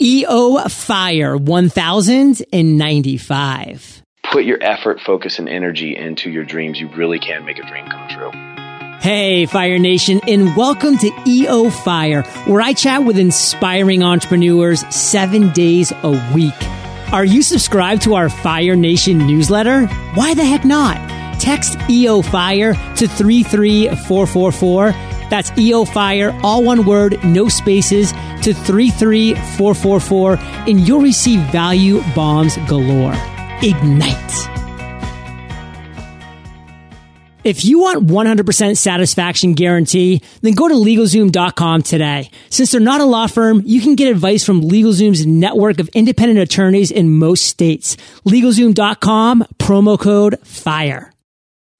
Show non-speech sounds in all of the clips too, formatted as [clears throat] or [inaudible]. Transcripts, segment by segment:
EO Fire 1095. Put your effort, focus, and energy into your dreams. You really can make a dream come true. Hey, Fire Nation, and welcome to EO Fire, where I chat with inspiring entrepreneurs seven days a week. Are you subscribed to our Fire Nation newsletter? Why the heck not? Text EO Fire to 33444. That's EO Fire, all one word, no spaces, to 33444, and you'll receive value bombs galore. Ignite. If you want 100% satisfaction guarantee, then go to LegalZoom.com today. Since they're not a law firm, you can get advice from LegalZoom's network of independent attorneys in most states. LegalZoom.com, promo code FIRE.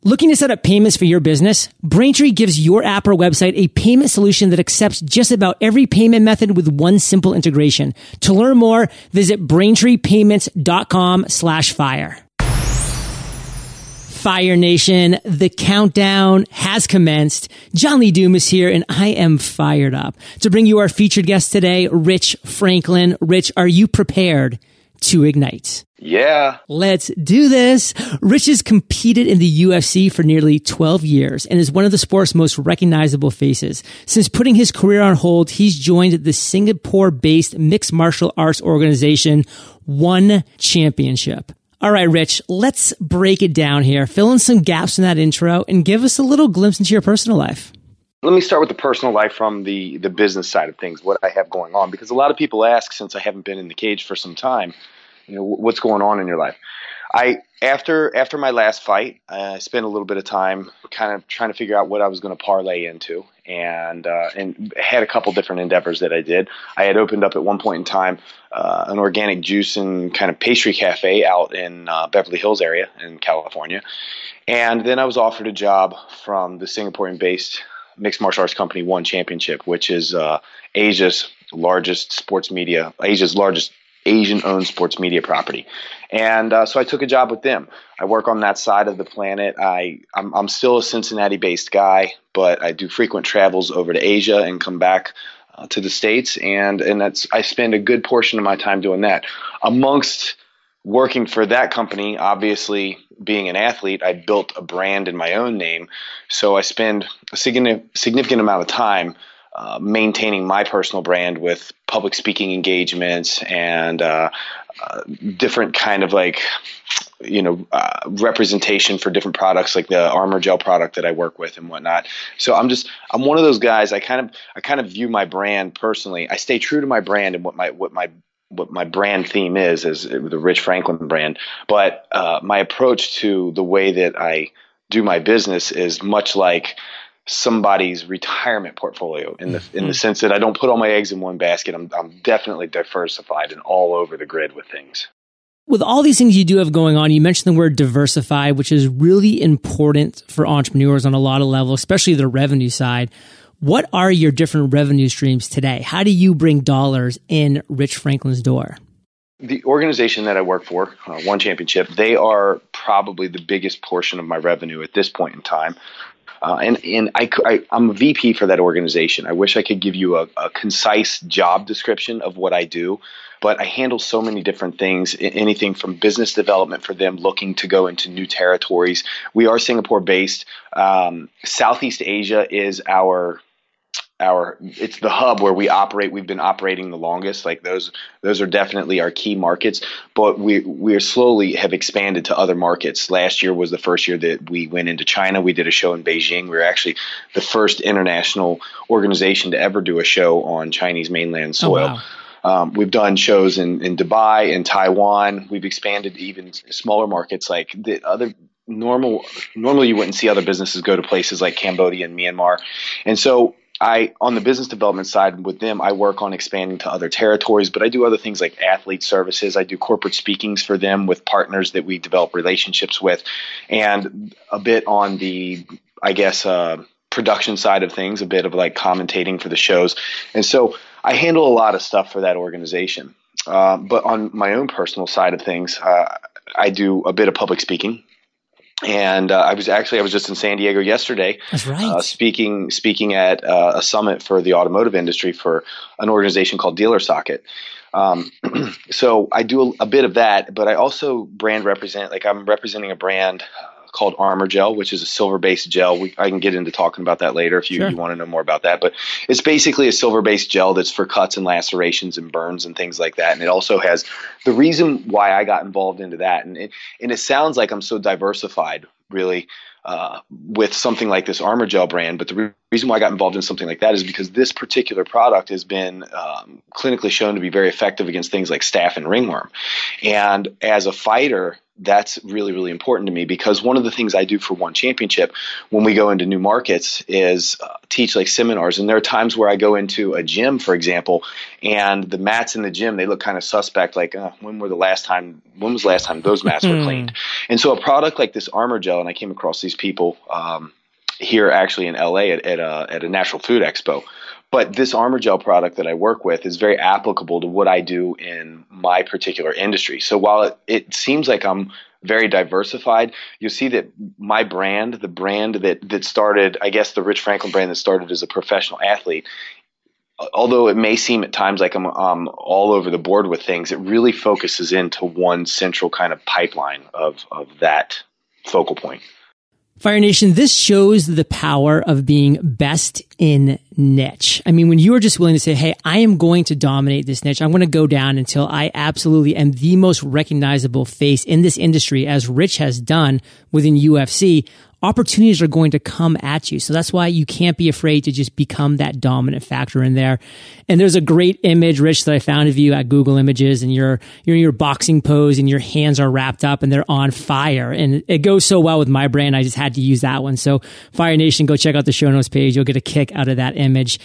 Looking to set up payments for your business? Braintree gives your app or website a payment solution that accepts just about every payment method with one simple integration. To learn more, visit braintreepayments.com slash fire. Fire Nation, the countdown has commenced. John Lee is here, and I am fired up to bring you our featured guest today, Rich Franklin. Rich, are you prepared to ignite? Yeah. Let's do this. Rich has competed in the UFC for nearly 12 years and is one of the sport's most recognizable faces. Since putting his career on hold, he's joined the Singapore based mixed martial arts organization, One Championship. All right, Rich, let's break it down here. Fill in some gaps in that intro and give us a little glimpse into your personal life. Let me start with the personal life from the the business side of things, what I have going on because a lot of people ask since I haven't been in the cage for some time, you know, what's going on in your life. I after after my last fight, I spent a little bit of time kind of trying to figure out what I was going to parlay into, and uh, and had a couple different endeavors that I did. I had opened up at one point in time uh, an organic juice and kind of pastry cafe out in uh, Beverly Hills area in California, and then I was offered a job from the Singaporean-based mixed martial arts company One Championship, which is uh, Asia's largest sports media, Asia's largest Asian owned sports media property. And uh, so I took a job with them. I work on that side of the planet. I, I'm, I'm still a Cincinnati based guy, but I do frequent travels over to Asia and come back uh, to the States. And, and that's, I spend a good portion of my time doing that. Amongst working for that company, obviously being an athlete, I built a brand in my own name. So I spend a significant amount of time uh, maintaining my personal brand with public speaking engagements and uh, uh, different kind of like you know uh, representation for different products like the armor gel product that I work with and whatnot. So I'm just I'm one of those guys. I kind of I kind of view my brand personally. I stay true to my brand and what my what my what my brand theme is is the Rich Franklin brand. But uh, my approach to the way that I do my business is much like somebody's retirement portfolio in the in the mm-hmm. sense that I don't put all my eggs in one basket. I'm I'm definitely diversified and all over the grid with things. With all these things you do have going on, you mentioned the word diversify, which is really important for entrepreneurs on a lot of levels, especially the revenue side. What are your different revenue streams today? How do you bring dollars in Rich Franklin's door? The organization that I work for, uh, One Championship, they are probably the biggest portion of my revenue at this point in time. Uh, and and I, I, am a VP for that organization. I wish I could give you a, a, concise job description of what I do, but I handle so many different things. Anything from business development for them looking to go into new territories. We are Singapore based. Um, Southeast Asia is our our it's the hub where we operate. We've been operating the longest. Like those those are definitely our key markets. But we we slowly have expanded to other markets. Last year was the first year that we went into china. We did a show in beijing. We were actually the first international organization to ever do a show on chinese mainland oh, soil. oh, wow. Um, we've done shows in, in Dubai, in Taiwan. We've expanded to even smaller markets like the other normal. Normally, you wouldn't see other businesses go to places like Cambodia and Myanmar, and so I on the business development side with them, I work on expanding to other territories, but I do other things like athlete services. I do corporate speakings for them with partners that we develop relationships with, and a bit on the, I guess, uh, production side of things, a bit of like commentating for the shows, and so I handle a lot of stuff for that organization. Uh, but on my own personal side of things, uh, I do a bit of public speaking. And uh, I was actually I was just in San Diego yesterday. That's right. Uh, speaking speaking at uh, a summit for the automotive industry for an organization called Dealer Socket. Um, [clears throat] so I do a, a, bit of that, but I also brand represent. Like I'm representing a brand called Armor Gel, which is a silver based gel. We, I can get into talking about that later if you, sure. you want to know more about that. But it's basically a silver based gel that's for cuts and lacerations and burns and things like that. And it also has the reason why I got involved into that. And it, and it sounds like I'm so diversified, really. Uh, with something like this Armor Gel brand. But the re- reason why I got involved in something like that is because this particular product has been um, clinically shown to be very effective against things like staph and ringworm. And as a fighter, that's really really important to me because one of the things I do for one championship when we go into new markets is uh, teach like seminars. And there are times where I go into a gym for example and the mats in the gym they look kind of suspect like uh, when were the last time when was the last time those mats were cleaned? And so a product like this armor gel and I came across these people um, here actually in LA at, at a, at a natural food expo but this armor gel product that I work with is very applicable to what I do in my particular industry. So while it, it seems like I'm very diversified, you'll see that my brand, the brand that that started, I guess the Rich Franklin brand that started as a professional athlete, although it may seem at times like I'm um, all over the board with things, it really focuses into one central kind of pipeline of of that focal point. Fire Nation, this shows the power of being best in niche. I mean, when you are just willing to say, Hey, I am going to dominate this niche. I'm going to go down until I absolutely am the most recognizable face in this industry as Rich has done within UFC opportunities are going to come at you. So that's why you can't be afraid to just become that dominant factor in there. And there's a great image, Rich, that I found of you at Google Images and you're, you're in your boxing pose and your hands are wrapped up and they're on fire. And it goes so well with my brand. I just had to use that one. So Fire Nation, go check out the show notes page. You'll get a kick out of that image.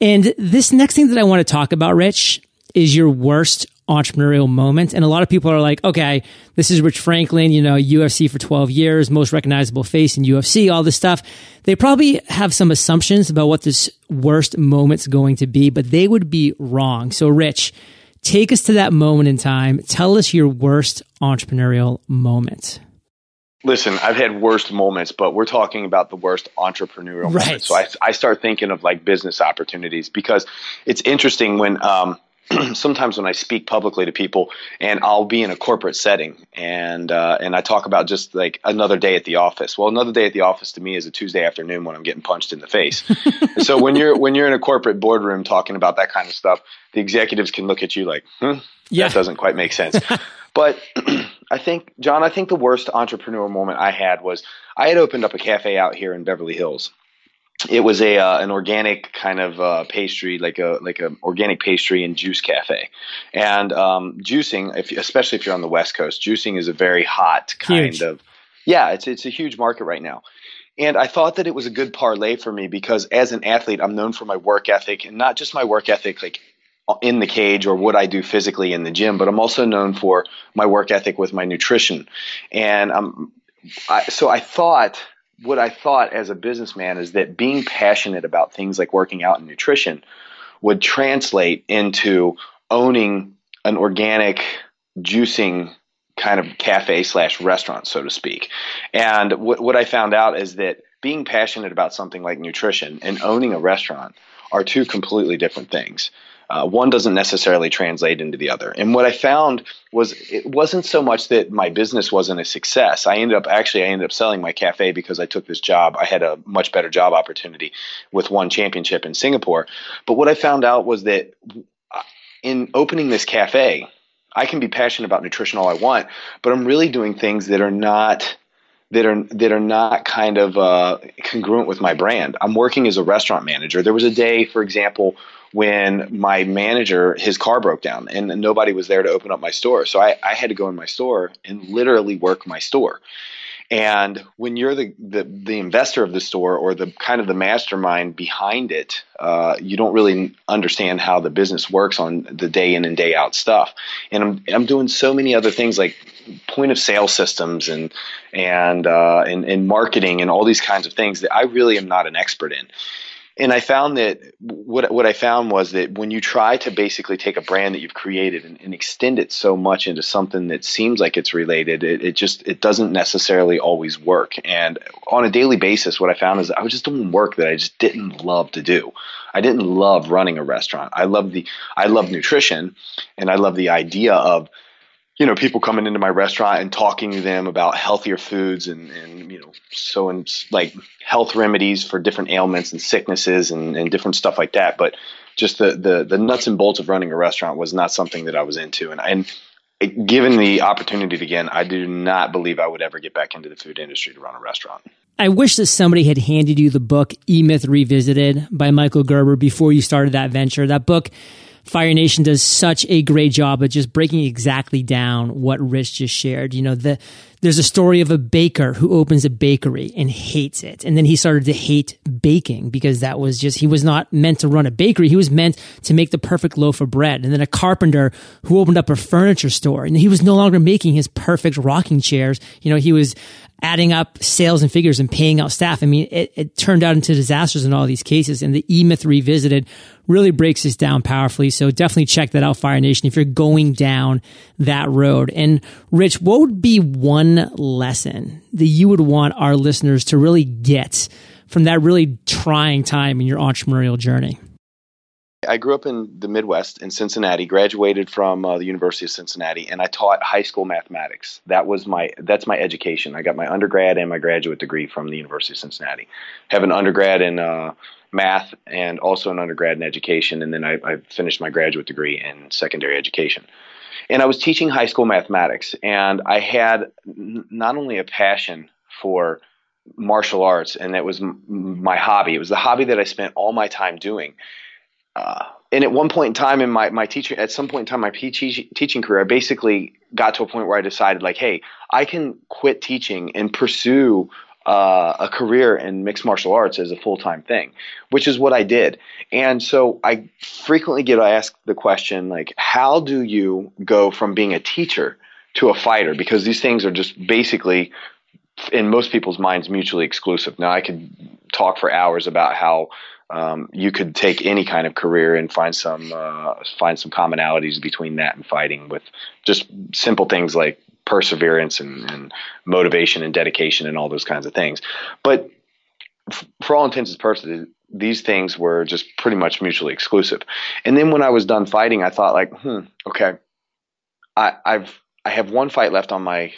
And this next thing that I want to talk about, Rich, is your worst entrepreneurial moment. And a lot of people are like, okay, this is Rich Franklin, you know, UFC for 12 years, most recognizable face in UFC, all this stuff. They probably have some assumptions about what this worst moment's going to be, but they would be wrong. So, Rich, take us to that moment in time. Tell us your worst entrepreneurial moment. Listen, I've had worst moments, but we're talking about the worst entrepreneurial right. moments. So I, I start thinking of like business opportunities because it's interesting when um, [clears throat] sometimes when I speak publicly to people, and I'll be in a corporate setting, and uh, and I talk about just like another day at the office. Well, another day at the office to me is a Tuesday afternoon when I'm getting punched in the face. [laughs] so when you're when you're in a corporate boardroom talking about that kind of stuff, the executives can look at you like, hmm, yeah. that doesn't quite make sense. [laughs] but [clears throat] I think, John, I think the worst entrepreneur moment I had was I had opened up a cafe out here in Beverly Hills it was a uh, an organic kind of uh, pastry, like a like a organic pastry and juice cafe. And um, juicing, if, especially if you're on the West Coast, juicing is a very hot kind huge. of yeah, it's it's a huge market right now. And I thought that it was a good parlay for me because as an athlete, I'm known for my work ethic and not just my work ethic like in the cage or what I do physically in the gym, but I'm also known for my work ethic with my nutrition. And um, I, so I thought what I thought as a businessman is that being passionate about things like working out and nutrition would translate into owning an organic juicing kind of cafe slash restaurant, so to speak. And what, what I found out is that being passionate about something like nutrition and owning a restaurant are two completely different things. Uh, one doesn't necessarily translate into the other. And what I found was it wasn't so much that my business wasn't a success. I ended up actually I ended up selling my cafe because I took this job. I had a much better job opportunity with one championship in Singapore. But what I found out was that in opening this cafe, I can be passionate about nutrition all I want, but I'm really doing things that are not that are that are not kind of uh, congruent with my brand. I'm working as a restaurant manager. There was a day, for example, when my manager his car broke down and nobody was there to open up my store. So I, I, had to go in my store and literally work my store. And when you're the, the, the investor of the store or the kind of the mastermind behind it uh, you don't really understand how the business works on the day in and day out stuff. And i'm, I'm doing so many other things like point of sale systems and and, uh, and and marketing and all these kinds of things that i really am not an expert in and I found that what what I found was that when you try to basically take a brand that you've created and, and extend it so much into something that seems like it's related, it, it, just it doesn't necessarily always work. And on a daily basis, what I found is I was just doing work that I just didn't love to do. I didn't love running a restaurant. I love the I love nutrition, and I love the idea of you know, people coming into my restaurant and talking to them about healthier foods and, and you know, so and like health remedies for different ailments and sicknesses and, and different stuff like that. But just the, the, the nuts and bolts of running a restaurant was not something that I was into. And, and given the opportunity again, I do not believe I would ever get back into the food industry to run a restaurant. I wish that somebody had handed you the book E Myth Revisited by Michael Gerber before you started that venture. That book Fire Nation does such a great job of just breaking exactly down what Rich just shared. You know, the, there's a story of a baker who opens a bakery and hates it. And then he started to hate baking because that was just, he was not meant to run a bakery. He was meant to make the perfect loaf of bread. And then a carpenter who opened up a furniture store and he was no longer making his perfect rocking chairs. You know, he was adding up sales and figures and paying out staff. I mean, it, it turned out into disasters in all these cases. And the E Myth Revisited really breaks this down powerfully. So definitely check that out, Fire Nation, if you're going down that road. And Rich, what would be one lesson that you would want our listeners to really get from that really trying time in your entrepreneurial journey? I grew up in the Midwest in Cincinnati, graduated from uh, the University of Cincinnati, and I taught high school mathematics. That was my that's my education. I got my undergrad and my graduate degree from the University of Cincinnati. Have an undergrad in uh, math and also an undergrad in education, and then I, I finished my graduate degree in secondary education. And I was teaching high school mathematics, and I had n- not only a passion for martial arts, and that was m- my hobby. It was the hobby that I spent all my time doing uh, and at one point in time in my, my teaching, at some point in time, my teaching, teaching career, I basically got to a point where I decided like, Hey, I can quit teaching and pursue uh, a career in mixed martial arts as a full time thing, which is what I did. And so I frequently get asked the question, like, how do you go from being a teacher to a fighter? Because these things are just basically, in most people's minds, mutually exclusive. Now, I could talk for hours about how um, you could take any kind of career and find some uh, find some commonalities between that and fighting with just simple things like perseverance and, and motivation and dedication and all those kinds of things. But f- for all intents and purposes, these things were just pretty much mutually exclusive. And then when I was done fighting, I thought like, hmm, okay, I, I've I have one fight left on my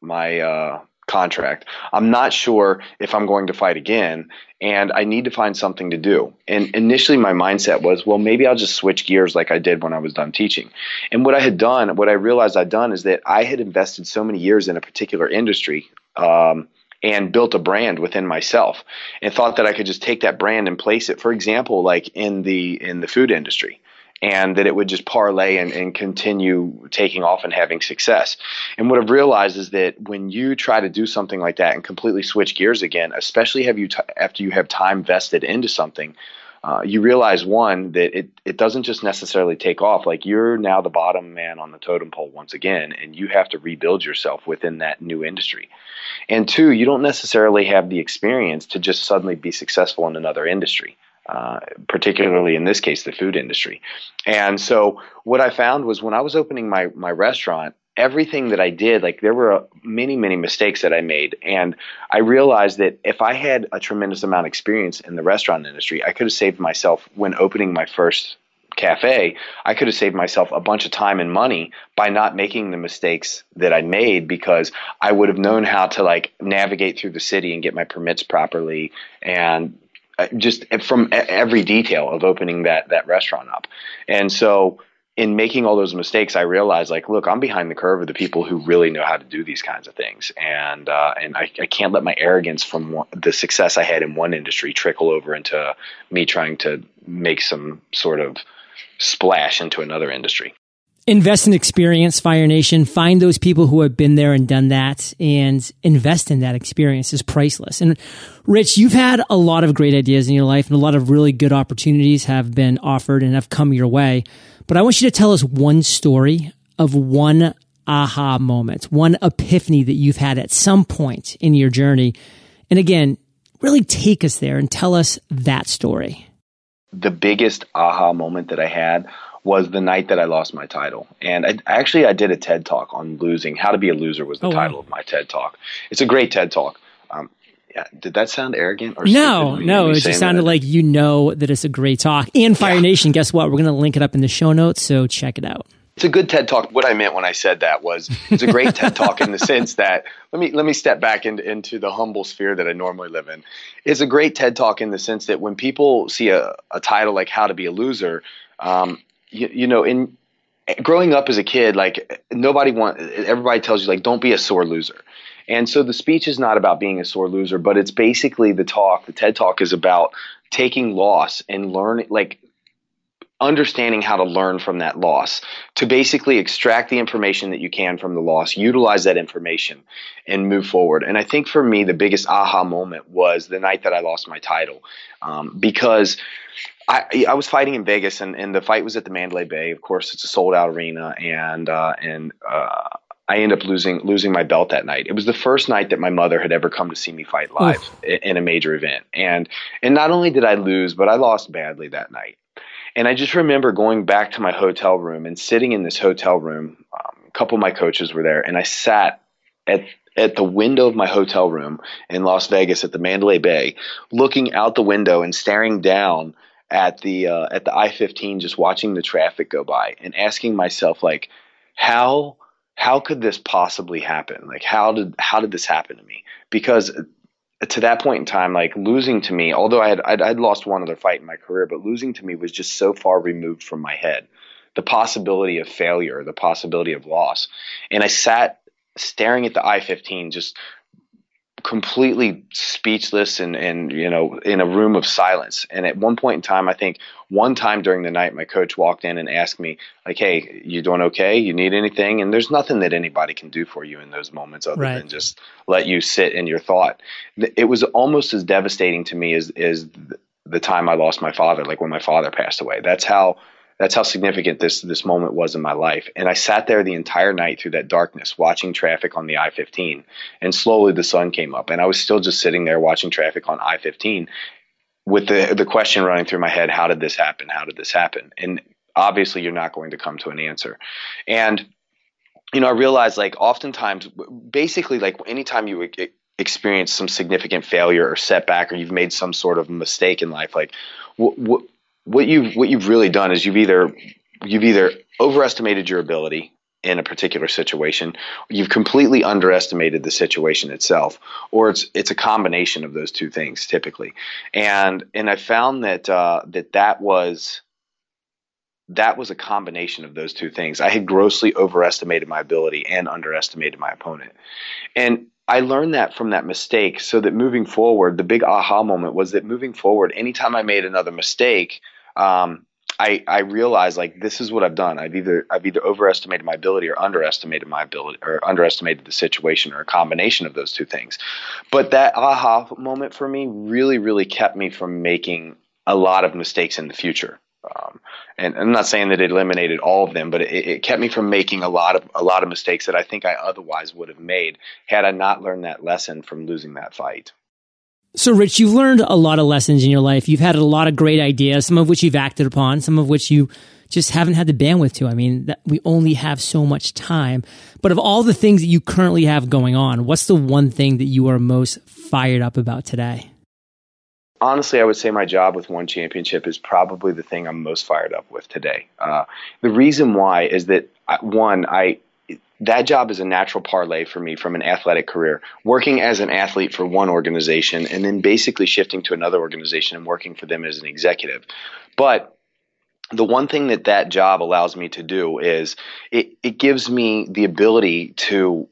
my uh, contract. I'm not sure if I'm going to fight again and I need to find something to do. And initially my mindset was, well, maybe I'll just switch gears like I did when I was done teaching. And what I had done, what I realized I'd done is that I had invested so many years in a particular industry. Um, and built a brand within myself and thought that I could just take that brand and place it for example like in the in the food industry and that it would just parlay and, and, continue taking off and having success. And what I've realized is that when you try to do something like that and completely switch gears again, especially have you t- after you have time vested into something, uh, you realize one that it it doesn't just necessarily take off. Like you're now the bottom man on the totem pole once again, and you have to rebuild yourself within that new industry. And two, you don't necessarily have the experience to just suddenly be successful in another industry. Uh, particularly in this case, the food industry. And so what I found was when I was opening my, my restaurant, everything that I did, like there were many, many mistakes that I made. And I realized that if I had a tremendous amount of experience in the restaurant industry, I could have saved myself when opening my first cafe, I could have saved myself a bunch of time and money by not making the mistakes that I made because I would have known how to like navigate through the city and get my permits properly and uh, just from every detail of opening that that restaurant up. And so in making all those mistakes, I realized like, look, I'm behind the curve of the people who really know how to do these kinds of things, and uh, and I, I, can't let my arrogance from one, the success I had in one industry trickle over into me trying to make some sort of splash into another industry invest in experience, Fire Nation. Find those people who have been there and done that and invest in that experience is priceless. And Rich, you've had a lot of great ideas in your life and a lot of really good opportunities have been offered and have come your way. But I want you to tell us one story of one aha moment, one epiphany that you've had at some point in your journey. And again, really take us there and tell us that story. The biggest aha moment that I had was the night that I lost my title. And I, actually, I did a TED talk on losing. How to be a loser was the oh, title wow. of my TED talk. It's a great TED talk. Um, yeah, did that sound arrogant? Or no, no, it just sounded that? like you know that it's a great talk. And Fire yeah. Nation, guess what? We're going to link it up in the show notes, so check it out. It's a good TED talk. What I meant when I said that was it's a great TED talk in the [laughs] sense that let me let me step back into, into the humble sphere that I normally live in. It's a great TED talk in the sense that when people see a, a title like "How to Be a Loser," um, you, you know, in growing up as a kid, like nobody want everybody tells you like don't be a sore loser. And so the speech is not about being a sore loser, but it's basically the talk, the TED talk is about taking loss and learning like understanding how to learn from that loss to basically extract the information that you can from the loss, utilize that information and move forward. And I think for me, the biggest aha moment was the night that I lost my title um, because I, I was fighting in Vegas and, and the fight was at the Mandalay Bay. Of course, it's a sold out arena and, uh, and, uh, I ended up losing losing my belt that night. It was the first night that my mother had ever come to see me fight live in, in a major event, and and not only did I lose, but I lost badly that night. And I just remember going back to my hotel room and sitting in this hotel room. Um, a couple of my coaches were there, and I sat at at the window of my hotel room in Las Vegas at the Mandalay Bay, looking out the window and staring down at the uh, at the I-15, just watching the traffic go by, and asking myself like, how how could this possibly happen? Like how did how did this happen to me? Because to that point in time, like losing to me, although I had I'd, I'd, lost one other fight in my career, but losing to me was just so far removed from my head. The possibility of failure, the possibility of loss, and I sat staring at the I-15, just completely speechless and, and you know in a room of silence. And at one point in time i think one time during the night my coach walked in and asked me like hey you doing okay? You need anything? And there's nothing that anybody can do for you in those moments other right. than just let you sit in your thought. It was almost as devastating to me as, as the time i lost my father like when my father passed away. That's how that's how significant this this moment was in my life. And I sat there the entire night through that darkness, watching traffic on the I-15. And slowly the sun came up, and I was still just sitting there watching traffic on I-15, with the the question running through my head: How did this happen? How did this happen? And obviously, you're not going to come to an answer. And you know, I realized like oftentimes, basically, like anytime you experience some significant failure or setback, or you've made some sort of mistake in life, like what, what you've what you've really done is you've either you've either overestimated your ability in a particular situation, you've completely underestimated the situation itself, or it's it's a combination of those two things typically. And and I found that uh, that that was that was a combination of those two things. I had grossly overestimated my ability and underestimated my opponent. And I learned that from that mistake so that moving forward, the big aha moment was that moving forward, anytime I made another mistake, um, I, I realized like this is what I've done. I've either I've either overestimated my ability or underestimated my ability or underestimated the situation or a combination of those two things. But that aha moment for me really, really kept me from making a lot of mistakes in the future. Um, and I'm not saying that it eliminated all of them, but it, it, kept me from making a lot of a lot of mistakes that I think I otherwise would have made had I not learned that lesson from losing that fight. So, Rich, you've learned a lot of lessons in your life. You've had a lot of great ideas, some of which you've acted upon, some of which you just haven't had the bandwidth to. I mean, we only have so much time. But of all the things that you currently have going on, what's the one thing that you are most fired up about today? Honestly, I would say my job with One Championship is probably the thing I'm most fired up with today. Uh, the reason why is that uh, one, I that job is a natural parlay for me from an athletic career, working as an athlete for one organization and then basically shifting to another organization and working for them as an executive. But the one thing that that job allows me to do is it, it gives me the ability to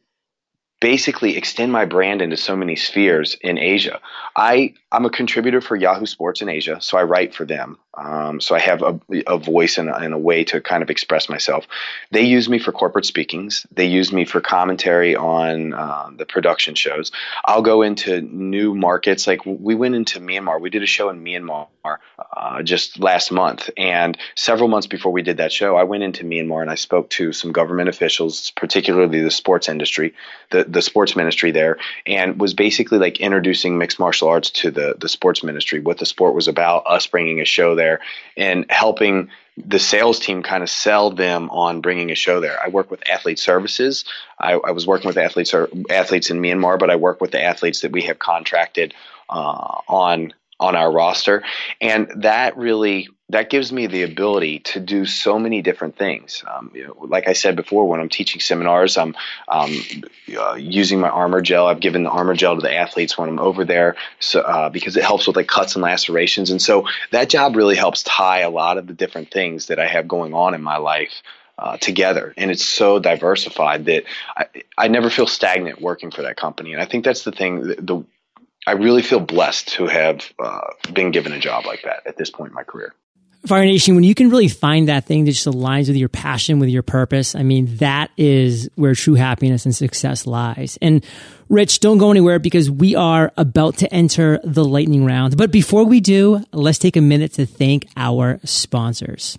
basically extend my brand into so many spheres in Asia. I I'm a contributor for Yahoo Sports in Asia, so I write for them. Um, so I have a, a voice and a, and a, way to kind of express myself. They use me for corporate speakings. They use me for commentary on uh, the production shows. I'll go into new markets. Like we went into Myanmar. We did a show in Myanmar uh, just last month, and several months before we did that show, I went into Myanmar and I spoke to some government officials, particularly the sports industry, the the sports ministry there and was basically like introducing mixed martial arts to the the sports ministry, what the sport was about, us bringing a show there, and helping the sales team kind of sell them on bringing a show there. I work with athlete services. I, I was working with athletes or athletes in Myanmar, but I work with the athletes that we have contracted uh, on on our roster, and that really that gives me the ability to do so many different things. Um, you know, like I said before, when I'm teaching seminars, I'm um, uh, using my armor gel. I've given the armor gel to the athletes when I'm over there, so uh, because it helps with like cuts and lacerations, and so that job really helps tie a lot of the different things that I have going on in my life. Uh, together, and it's so diversified that I, I never feel stagnant working for that company. And I think that's the thing. The, the I really feel blessed to have uh, been given a job like that at this point in my career. Fire Nation, when you can really find that thing that just aligns with your passion, with your purpose, I mean, that is where true happiness and success lies. And Rich, don't go anywhere because we are about to enter the lightning round. But before we do, let's take a minute to thank our sponsors.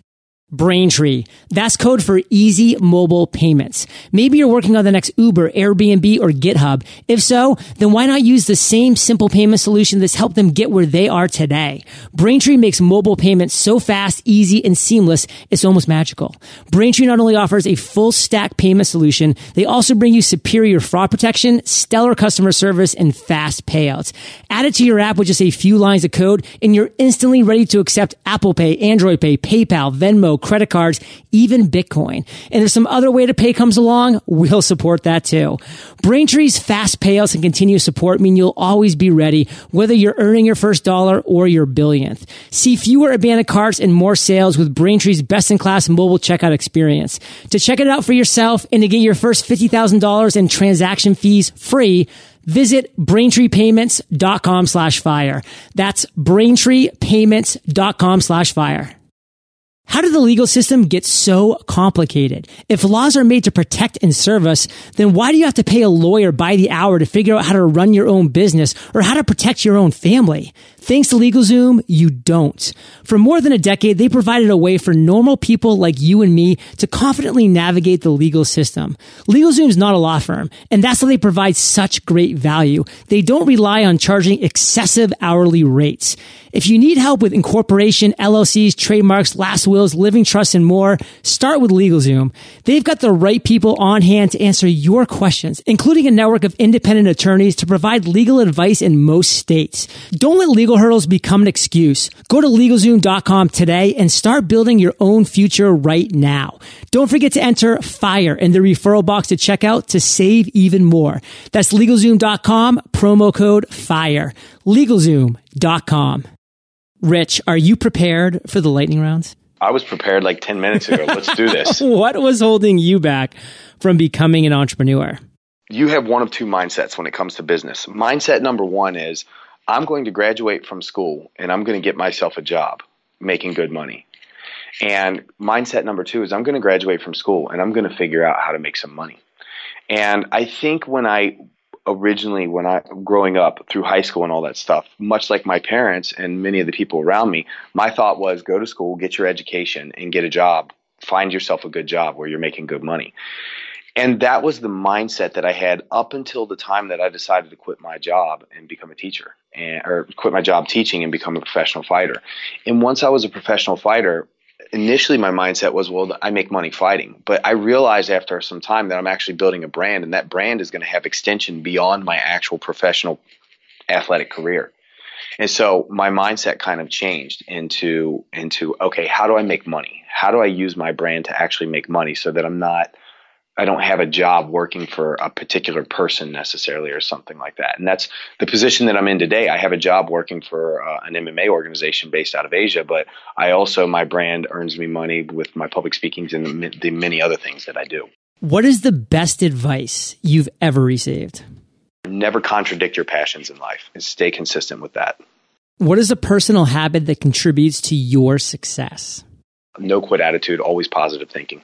Braintree. That's code for easy mobile payments. Maybe you're working on the next Uber, Airbnb, or GitHub. If so, then why not use the same simple payment solution that's helped them get where they are today? Braintree makes mobile payments so fast, easy, and seamless, it's almost magical. Braintree not only offers a full stack payment solution, they also bring you superior fraud protection, stellar customer service, and fast payouts. Add it to your app with just a few lines of code, and you're instantly ready to accept Apple Pay, Android Pay, PayPal, Venmo, credit cards, even Bitcoin. And if some other way to pay comes along, we'll support that too. Braintree's fast payouts and continuous support mean you'll always be ready, whether you're earning your first dollar or your billionth. See fewer abandoned carts and more sales with Braintree's best in class mobile checkout experience. To check it out for yourself and to get your first $50,000 in transaction fees free, visit braintreepayments.com slash fire. That's braintreepayments.com slash fire. How did the legal system get so complicated? If laws are made to protect and serve us, then why do you have to pay a lawyer by the hour to figure out how to run your own business or how to protect your own family? Thanks to LegalZoom, you don't. For more than a decade, they provided a way for normal people like you and me to confidently navigate the legal system. LegalZoom is not a law firm, and that's why they provide such great value. They don't rely on charging excessive hourly rates. If you need help with incorporation, LLCs, trademarks, last wills, living trusts, and more, start with LegalZoom. They've got the right people on hand to answer your questions, including a network of independent attorneys to provide legal advice in most states. Don't let legal hurdles become an excuse. Go to LegalZoom.com today and start building your own future right now. Don't forget to enter FIRE in the referral box to check out to save even more. That's LegalZoom.com, promo code FIRE. LegalZoom.com. Rich, are you prepared for the lightning rounds? I was prepared like 10 minutes ago. Let's do this. [laughs] what was holding you back from becoming an entrepreneur? You have one of two mindsets when it comes to business. Mindset number one is I'm going to graduate from school and I'm going to get myself a job making good money. And mindset number two is I'm going to graduate from school and I'm going to figure out how to make some money. And I think when I originally when I growing up through high school and all that stuff, much like my parents and many of the people around me, my thought was go to school, get your education and get a job, find yourself a good job where you're making good money. And that was the mindset that I had up until the time that I decided to quit my job and become a teacher and or quit my job teaching and become a professional fighter. And once I was a professional fighter, initially my mindset was, well, I make money fighting. But I realized after some time that I'm actually building a brand, and that brand is going to have extension beyond my actual professional athletic career. And so my mindset kind of changed into into okay, how do I make money? How do I use my brand to actually make money so that I'm not I don't have a job working for a particular person necessarily or something like that. And that's the position that I'm in today. I have a job working for uh, an MMA organization based out of Asia, but I also, my brand earns me money with my public speakings and the, the many other things that I do. What is the best advice you've ever received? Never contradict your passions in life and stay consistent with that. What is a personal habit that contributes to your success? No quit attitude, always positive thinking.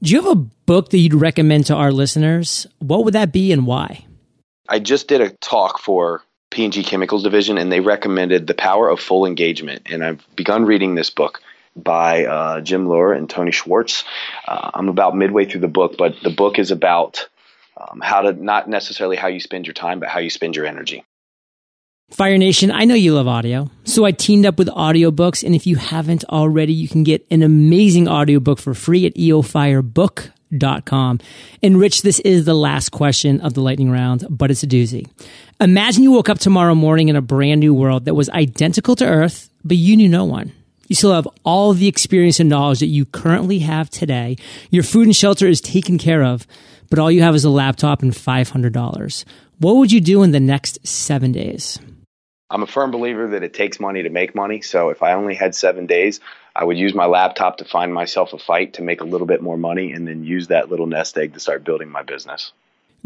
Do you have a book that you'd recommend to our listeners? What would that be and why? I just did a talk for P&G Chemicals Division, and they recommended The Power of Full Engagement. And I've begun reading this book by uh, Jim Loehr and Tony Schwartz. Uh, I'm about midway through the book, but the book is about um, how to not necessarily how you spend your time, but how you spend your energy. Fire Nation, I know you love audio. So I teamed up with audiobooks. And if you haven't already, you can get an amazing audiobook for free at eofirebook.com. And Rich, this is the last question of the lightning round, but it's a doozy. Imagine you woke up tomorrow morning in a brand new world that was identical to Earth, but you knew no one. You still have all the experience and knowledge that you currently have today. Your food and shelter is taken care of, but all you have is a laptop and $500. What would you do in the next seven days? I'm a firm believer that it takes money to make money. So if I only had seven days, I would use my laptop to find myself a fight to make a little bit more money and then use that little nest egg to start building my business.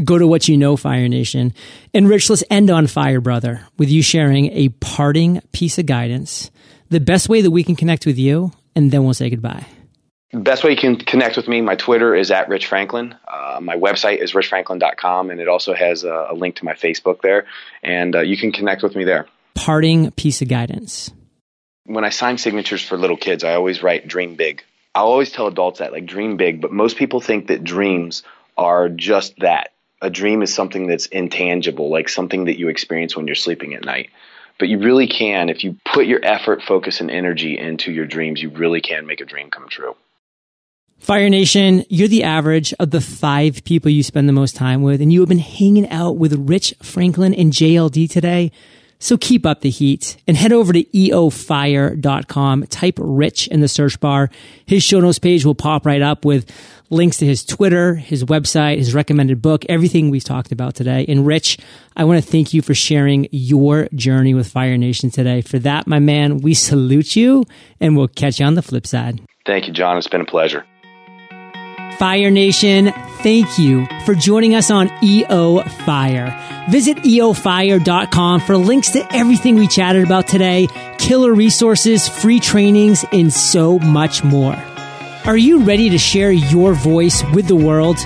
Go to what you know, Fire Nation. And Rich, let's end on Fire Brother with you sharing a parting piece of guidance, the best way that we can connect with you, and then we'll say goodbye. Best way you can connect with me, my Twitter is at Rich Franklin. Uh, my website is richfranklin.com, and it also has a, a link to my Facebook there, and uh, you can connect with me there. Parting piece of guidance. When I sign signatures for little kids, I always write dream big. I always tell adults that, like, dream big, but most people think that dreams are just that. A dream is something that's intangible, like something that you experience when you're sleeping at night. But you really can, if you put your effort, focus, and energy into your dreams, you really can make a dream come true. Fire Nation, you're the average of the five people you spend the most time with, and you have been hanging out with Rich Franklin and JLD today. So keep up the heat and head over to eofire.com. Type Rich in the search bar. His show notes page will pop right up with links to his Twitter, his website, his recommended book, everything we've talked about today. And Rich, I want to thank you for sharing your journey with Fire Nation today. For that, my man, we salute you and we'll catch you on the flip side. Thank you, John. It's been a pleasure. Fire Nation, thank you for joining us on EO Fire. Visit eofire.com for links to everything we chatted about today, killer resources, free trainings, and so much more. Are you ready to share your voice with the world?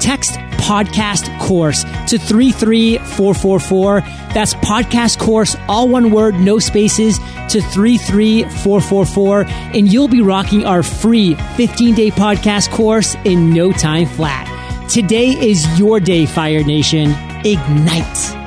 Text podcast course to 33444. That's podcast course, all one word, no spaces to 33444. And you'll be rocking our free 15 day podcast course in no time flat. Today is your day, Fire Nation. Ignite.